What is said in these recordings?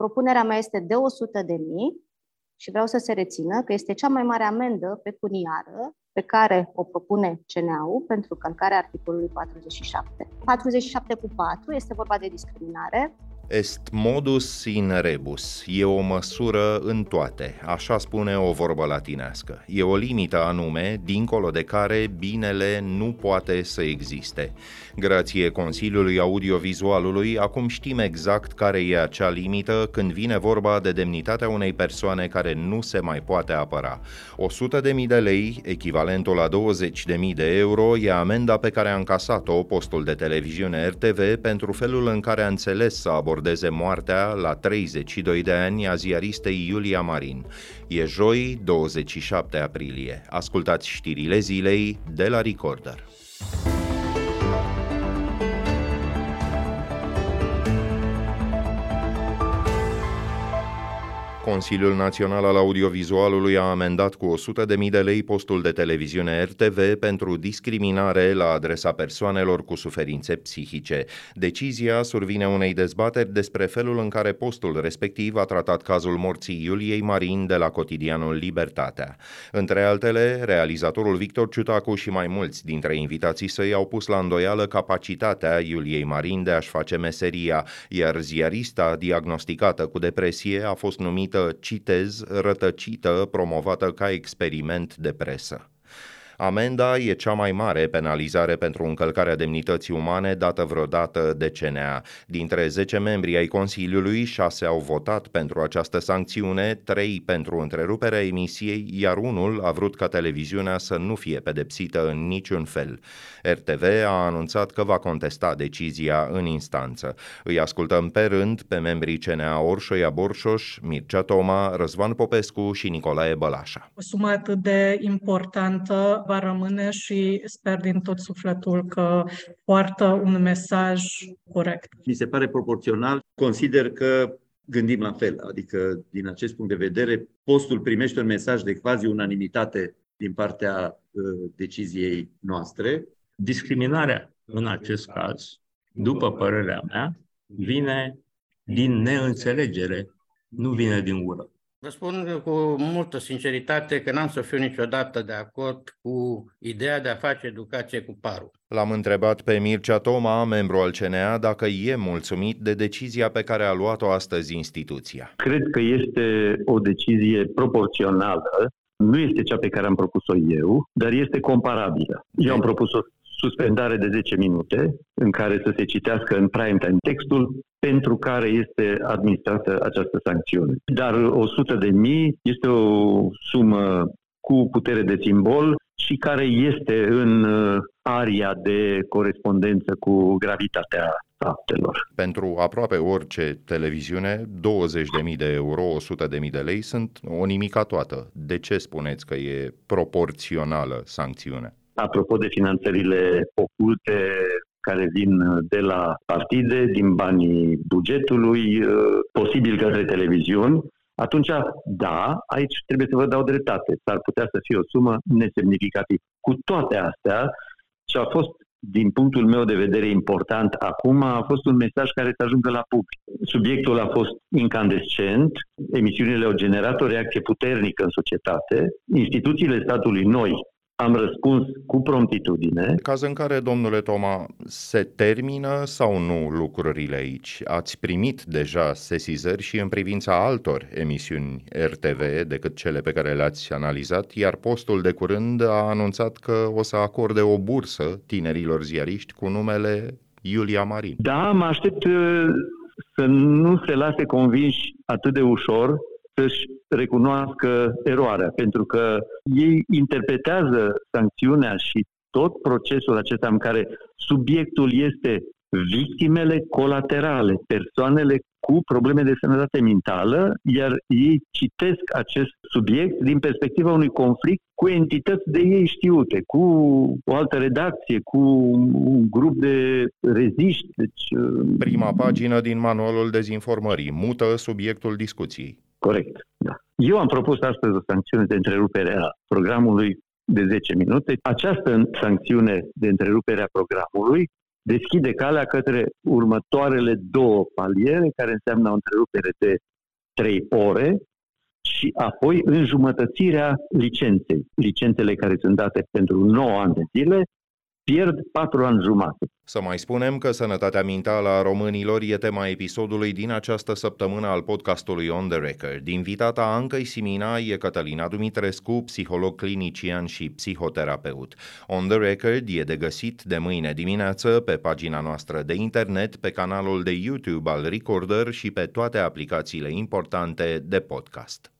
Propunerea mea este de 100 de mii și vreau să se rețină că este cea mai mare amendă pecuniară pe care o propune CNAU pentru călcarea articolului 47. 47 cu 4 este vorba de discriminare, Est modus in rebus, e o măsură în toate, așa spune o vorbă latinească. E o limită anume, dincolo de care binele nu poate să existe. Grație Consiliului Audiovizualului, acum știm exact care e acea limită când vine vorba de demnitatea unei persoane care nu se mai poate apăra. 100.000 de lei, echivalentul la 20.000 de euro, e amenda pe care a încasat-o postul de televiziune RTV pentru felul în care a înțeles să abordeze abordeze moartea la 32 de ani a ziaristei Iulia Marin. E joi, 27 aprilie. Ascultați știrile zilei de la Recorder. Consiliul Național al Audiovizualului a amendat cu 100.000 de lei postul de televiziune RTV pentru discriminare la adresa persoanelor cu suferințe psihice. Decizia survine unei dezbateri despre felul în care postul respectiv a tratat cazul morții Iuliei Marin de la cotidianul Libertatea. Între altele, realizatorul Victor Ciutacu și mai mulți dintre invitații săi au pus la îndoială capacitatea Iuliei Marin de a-și face meseria, iar ziarista diagnosticată cu depresie a fost numită citez, rătăcită, promovată ca experiment de presă. Amenda e cea mai mare penalizare pentru încălcarea demnității umane dată vreodată de CNA. Dintre 10 membri ai Consiliului, 6 au votat pentru această sancțiune, 3 pentru întreruperea emisiei, iar unul a vrut ca televiziunea să nu fie pedepsită în niciun fel. RTV a anunțat că va contesta decizia în instanță. Îi ascultăm pe rând pe membrii CNA Orșoia Borșoș, Mircea Toma, Răzvan Popescu și Nicolae Bălașa. O sumă atât de importantă va rămâne și sper din tot sufletul că poartă un mesaj corect. Mi se pare proporțional. Consider că gândim la fel, adică din acest punct de vedere, postul primește un mesaj de quasi unanimitate din partea uh, deciziei noastre. Discriminarea în acest caz, după părerea mea, vine din neînțelegere, nu vine din ură. Vă spun cu multă sinceritate că n-am să fiu niciodată de acord cu ideea de a face educație cu parul. L-am întrebat pe Mircea Toma, membru al CNA, dacă e mulțumit de decizia pe care a luat-o astăzi instituția. Cred că este o decizie proporțională. Nu este cea pe care am propus-o eu, dar este comparabilă. Eu am propus o suspendare de 10 minute în care să se citească în prime time textul pentru care este administrată această sancțiune. Dar 100 de mii este o sumă cu putere de simbol și care este în uh, aria de corespondență cu gravitatea faptelor. Pentru aproape orice televiziune, 20.000 de euro, 100.000 de lei sunt o nimica toată. De ce spuneți că e proporțională sancțiunea? Apropo de finanțările oculte care vin de la partide, din banii bugetului, uh, posibil către televiziuni, atunci, da, aici trebuie să vă dau dreptate. S-ar putea să fie o sumă nesemnificativă. Cu toate astea, ce a fost din punctul meu de vedere important acum a fost un mesaj care să ajungă la public. Subiectul a fost incandescent, emisiunile au generat o reacție puternică în societate, instituțiile statului noi am răspuns cu promptitudine. Caz în care, domnule Toma, se termină sau nu lucrurile aici? Ați primit deja sesizări și în privința altor emisiuni RTV decât cele pe care le-ați analizat, iar postul de curând a anunțat că o să acorde o bursă tinerilor ziariști cu numele Iulia Marin. Da, mă aștept uh, să nu se lase convinși atât de ușor să-și recunoască eroarea, pentru că ei interpretează sancțiunea și tot procesul acesta în care subiectul este victimele colaterale, persoanele cu probleme de sănătate mentală, iar ei citesc acest subiect din perspectiva unui conflict cu entități de ei știute, cu o altă redacție, cu un grup de reziști. Deci, Prima pagină din manualul dezinformării mută subiectul discuției. Corect, da. Eu am propus astăzi o sancțiune de întrerupere a programului de 10 minute. Această sancțiune de întrerupere a programului deschide calea către următoarele două paliere, care înseamnă o întrerupere de trei ore și apoi înjumătățirea licenței. Licențele care sunt date pentru 9 ani de zile pierd patru ani jumate. Să mai spunem că sănătatea mentală a românilor e tema episodului din această săptămână al podcastului On The Record. Invitata Ancăi Simina e Cătălina Dumitrescu, psiholog clinician și psihoterapeut. On The Record e de găsit de mâine dimineață pe pagina noastră de internet, pe canalul de YouTube al Recorder și pe toate aplicațiile importante de podcast.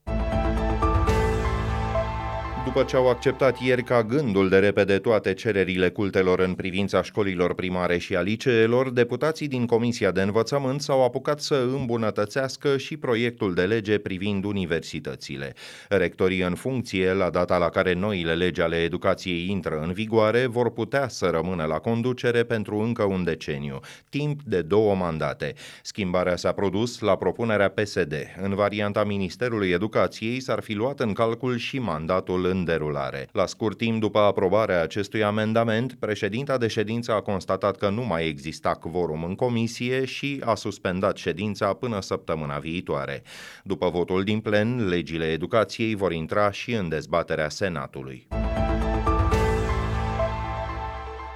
După ce au acceptat ieri ca gândul de repede toate cererile cultelor în privința școlilor primare și a liceelor, deputații din Comisia de Învățământ s-au apucat să îmbunătățească și proiectul de lege privind universitățile. Rectorii în funcție, la data la care noile legi ale educației intră în vigoare, vor putea să rămână la conducere pentru încă un deceniu, timp de două mandate. Schimbarea s-a produs la propunerea PSD. În varianta Ministerului Educației s-ar fi luat în calcul și mandatul în derulare. La scurt timp după aprobarea acestui amendament, președinta de ședință a constatat că nu mai exista quorum în comisie și a suspendat ședința până săptămâna viitoare. După votul din plen, legile educației vor intra și în dezbaterea Senatului.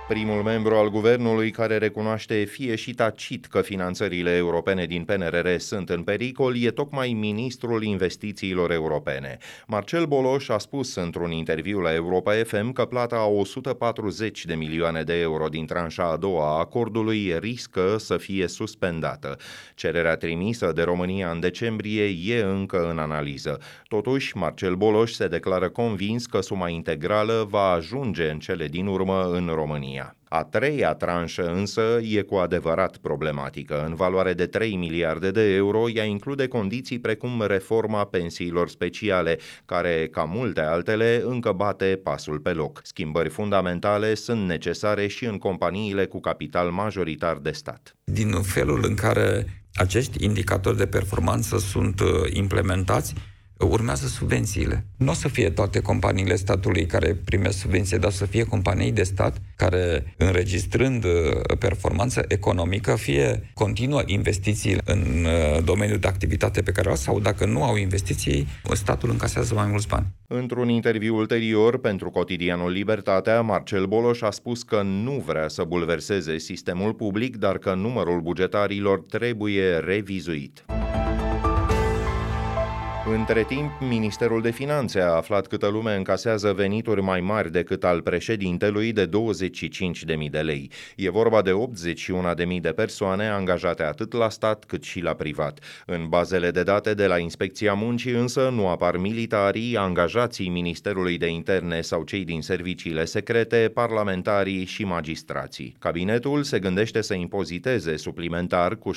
Primul membru al guvernului care recunoaște fie și tacit că finanțările europene din PNRR sunt în pericol e tocmai ministrul investițiilor europene. Marcel Boloș a spus într-un interviu la Europa FM că plata a 140 de milioane de euro din tranșa a doua a acordului riscă să fie suspendată. Cererea trimisă de România în decembrie e încă în analiză. Totuși, Marcel Boloș se declară convins că suma integrală va ajunge în cele din urmă în România. România. A treia tranșă însă e cu adevărat problematică. În valoare de 3 miliarde de euro, ea include condiții precum reforma pensiilor speciale, care, ca multe altele, încă bate pasul pe loc. Schimbări fundamentale sunt necesare și în companiile cu capital majoritar de stat. Din felul în care acești indicatori de performanță sunt uh, implementați, urmează subvențiile. Nu o să fie toate companiile statului care primesc subvenție, dar să fie companii de stat care, înregistrând uh, performanță economică, fie continuă investiții în uh, domeniul de activitate pe care au sau dacă nu au investiții, statul încasează mai mulți bani. Într-un interviu ulterior pentru cotidianul Libertatea, Marcel Boloș a spus că nu vrea să bulverseze sistemul public, dar că numărul bugetarilor trebuie revizuit. Între timp, Ministerul de Finanțe a aflat câtă lume încasează venituri mai mari decât al președintelui de 25.000 de lei. E vorba de 81.000 de persoane angajate atât la stat cât și la privat. În bazele de date de la Inspecția Muncii însă nu apar militarii, angajații Ministerului de Interne sau cei din serviciile secrete, parlamentarii și magistrații. Cabinetul se gândește să impoziteze suplimentar cu 16%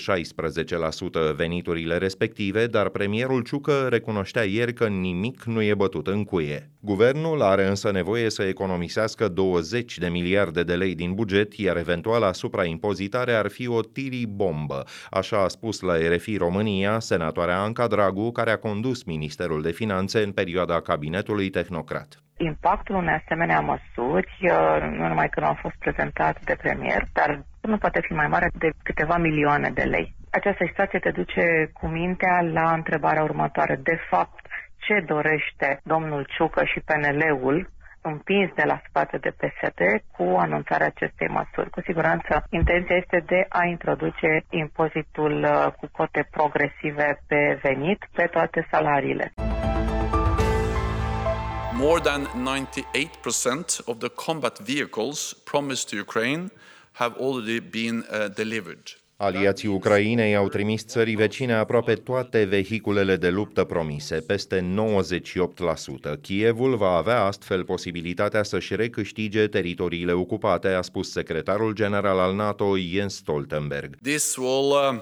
veniturile respective, dar premierul Ciucă recunoștea ieri că nimic nu e bătut în cuie. Guvernul are însă nevoie să economisească 20 de miliarde de lei din buget, iar eventuala supraimpozitare ar fi o tiri-bombă, așa a spus la RFI România senatoarea Anca Dragu, care a condus Ministerul de Finanțe în perioada cabinetului tehnocrat. Impactul unei asemenea măsuri, uh, nu numai că nu a fost prezentat de premier, dar nu poate fi mai mare de câteva milioane de lei. Această situație te duce cu mintea la întrebarea următoare. De fapt, ce dorește domnul Ciucă și PNL-ul împins de la spate de PSD cu anunțarea acestei măsuri. Cu siguranță, intenția este de a introduce impozitul uh, cu cote progresive pe venit pe toate salariile. More than 98% of the combat vehicles promised to Ukraine have already been uh, delivered. Aliații Ucrainei au trimis țării vecine aproape toate vehiculele de luptă promise, peste 98%. Kievul va avea astfel posibilitatea să-și recâștige teritoriile ocupate, a spus secretarul general al NATO Jens Stoltenberg. This will uh,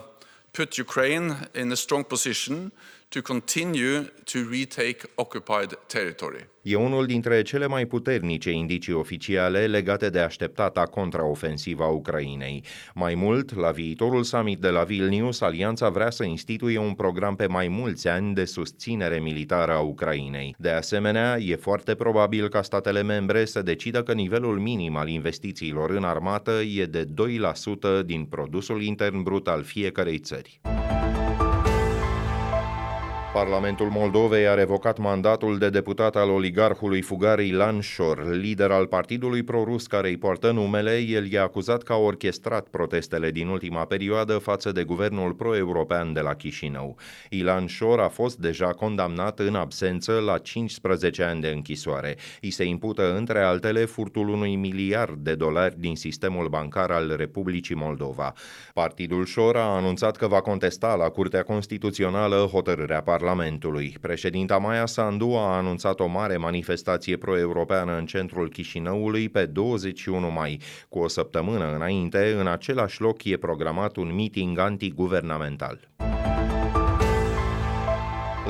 put Ukraine in a strong position to continue to retake occupied territory. E unul dintre cele mai puternice indicii oficiale legate de așteptata contraofensivă a Ucrainei. Mai mult, la viitorul summit de la Vilnius, alianța vrea să instituie un program pe mai mulți ani de susținere militară a Ucrainei. De asemenea, e foarte probabil ca statele membre să decidă că nivelul minim al investițiilor în armată e de 2% din produsul intern brut al fiecărei țări. Parlamentul Moldovei a revocat mandatul de deputat al oligarhului fugar Ilan Șor, lider al partidului prorus care îi poartă numele. El i-a acuzat că a orchestrat protestele din ultima perioadă față de guvernul pro-european de la Chișinău. Ilan Șor a fost deja condamnat în absență la 15 ani de închisoare. I se impută, între altele, furtul unui miliard de dolari din sistemul bancar al Republicii Moldova. Partidul Șor a anunțat că va contesta la Curtea Constituțională hotărârea Parlamentului Parlamentului. Președinta Maia Sandu a anunțat o mare manifestație pro-europeană în centrul Chișinăului pe 21 mai. Cu o săptămână înainte, în același loc e programat un meeting antiguvernamental.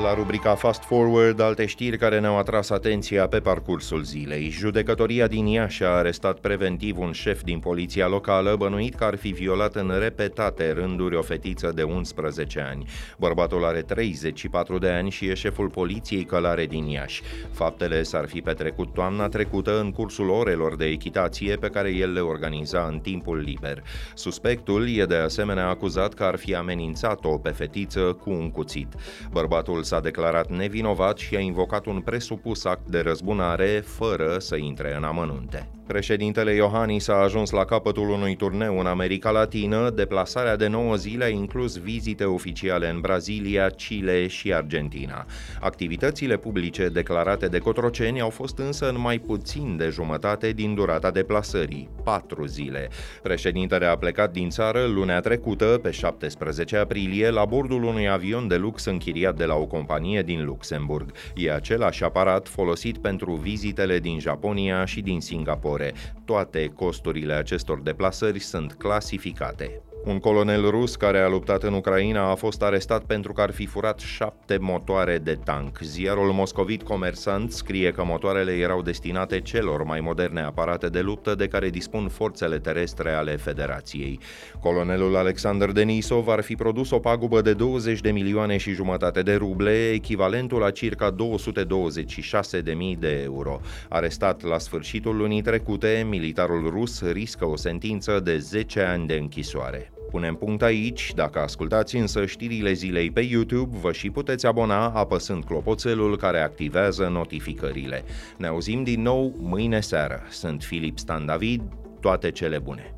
La rubrica Fast Forward, alte știri care ne-au atras atenția pe parcursul zilei. Judecătoria din Iași a arestat preventiv un șef din poliția locală bănuit că ar fi violat în repetate rânduri o fetiță de 11 ani. Bărbatul are 34 de ani și e șeful poliției călare din Iași. Faptele s-ar fi petrecut toamna trecută în cursul orelor de echitație pe care el le organiza în timpul liber. Suspectul e de asemenea acuzat că ar fi amenințat-o pe fetiță cu un cuțit. Bărbatul s-a declarat nevinovat și a invocat un presupus act de răzbunare fără să intre în amănunte. Președintele Iohannis a ajuns la capătul unui turneu în America Latină. Deplasarea de 9 zile a inclus vizite oficiale în Brazilia, Chile și Argentina. Activitățile publice declarate de Cotroceni au fost însă în mai puțin de jumătate din durata deplasării, 4 zile. Președintele a plecat din țară lunea trecută, pe 17 aprilie, la bordul unui avion de lux închiriat de la o companie din Luxemburg. E același aparat folosit pentru vizitele din Japonia și din Singapore ore. Toate costurile acestor deplasări sunt clasificate. Un colonel rus care a luptat în Ucraina a fost arestat pentru că ar fi furat șapte motoare de tank. Ziarul moscovit Comersant scrie că motoarele erau destinate celor mai moderne aparate de luptă de care dispun forțele terestre ale Federației. Colonelul Alexander Denisov ar fi produs o pagubă de 20 de milioane și jumătate de ruble, echivalentul la circa 226.000 de euro. Arestat la sfârșitul lunii trecute, militarul rus riscă o sentință de 10 ani de închisoare. Punem punct aici, dacă ascultați însă știrile zilei pe YouTube, vă și puteți abona apăsând clopoțelul care activează notificările. Ne auzim din nou mâine seară. Sunt Filip Stan David, toate cele bune!